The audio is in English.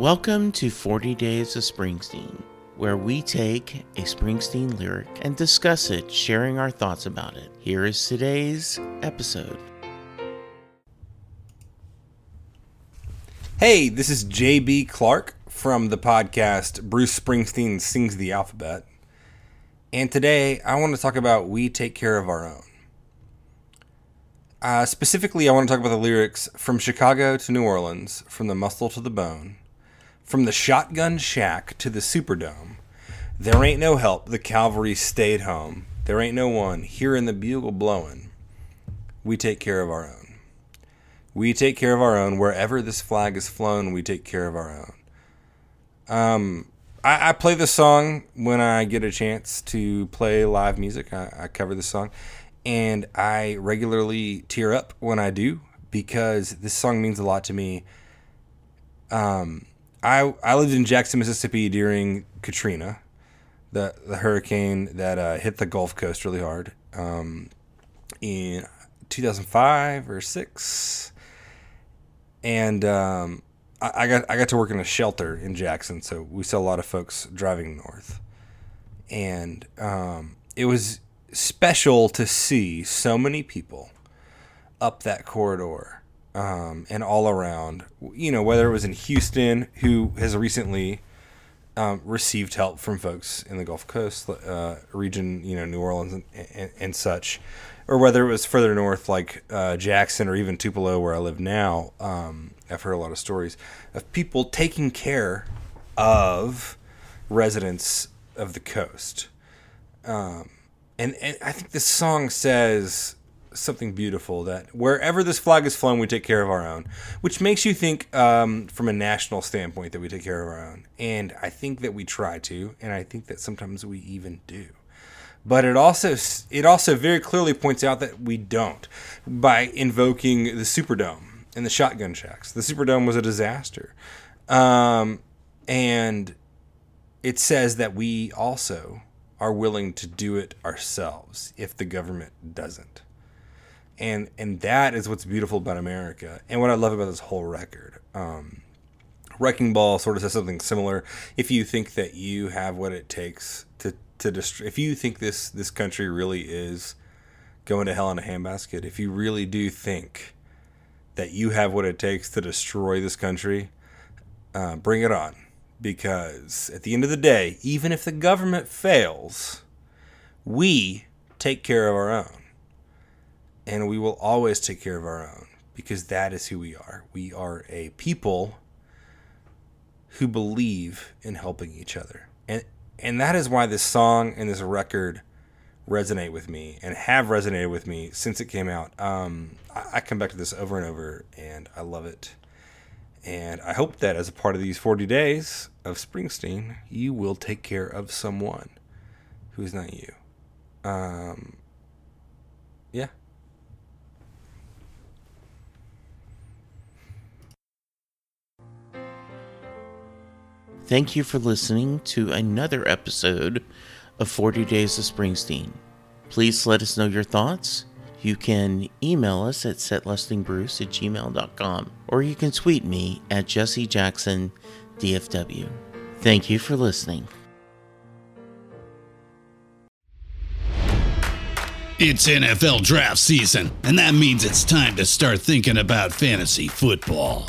Welcome to 40 Days of Springsteen, where we take a Springsteen lyric and discuss it, sharing our thoughts about it. Here is today's episode. Hey, this is JB Clark from the podcast Bruce Springsteen Sings the Alphabet. And today I want to talk about We Take Care of Our Own. Uh, specifically, I want to talk about the lyrics from Chicago to New Orleans, from the muscle to the bone, from the shotgun shack to the Superdome. There ain't no help, the cavalry stayed home. There ain't no one hearing the bugle blowing. We take care of our own. We take care of our own. Wherever this flag is flown, we take care of our own. Um, I, I play this song when I get a chance to play live music. I, I cover this song, and I regularly tear up when I do because this song means a lot to me. Um, I I lived in Jackson, Mississippi during Katrina, the the hurricane that uh, hit the Gulf Coast really hard. Um, in 2005 or six, and um, I, I got I got to work in a shelter in Jackson, so we saw a lot of folks driving north, and um, it was special to see so many people up that corridor um, and all around. You know, whether it was in Houston, who has recently um, received help from folks in the Gulf Coast uh, region, you know, New Orleans and, and, and, such, or whether it was further north like uh, Jackson or even Tupelo, where I live now. Um, I've heard a lot of stories of people taking care of residents of the coast. Um, and, and I think this song says something beautiful that wherever this flag is flown, we take care of our own, which makes you think um, from a national standpoint that we take care of our own. And I think that we try to, and I think that sometimes we even do. But it also it also very clearly points out that we don't by invoking the Superdome and the shotgun shacks. The Superdome was a disaster, um, and it says that we also are willing to do it ourselves if the government doesn't and and that is what's beautiful about America, and what I love about this whole record. Um, Wrecking Ball sort of says something similar. If you think that you have what it takes to to destroy, if you think this this country really is going to hell in a handbasket, if you really do think that you have what it takes to destroy this country, uh, bring it on. Because at the end of the day, even if the government fails, we take care of our own and we will always take care of our own because that is who we are. We are a people who believe in helping each other. And and that is why this song and this record resonate with me and have resonated with me since it came out. Um, I, I come back to this over and over and I love it. And I hope that as a part of these 40 days of Springsteen, you will take care of someone who is not you. Um, yeah. Thank you for listening to another episode of 40 Days of Springsteen. Please let us know your thoughts. You can email us at setlustingbruce at gmail.com or you can tweet me at Jesse Jackson DFW. Thank you for listening. It's NFL draft season, and that means it's time to start thinking about fantasy football.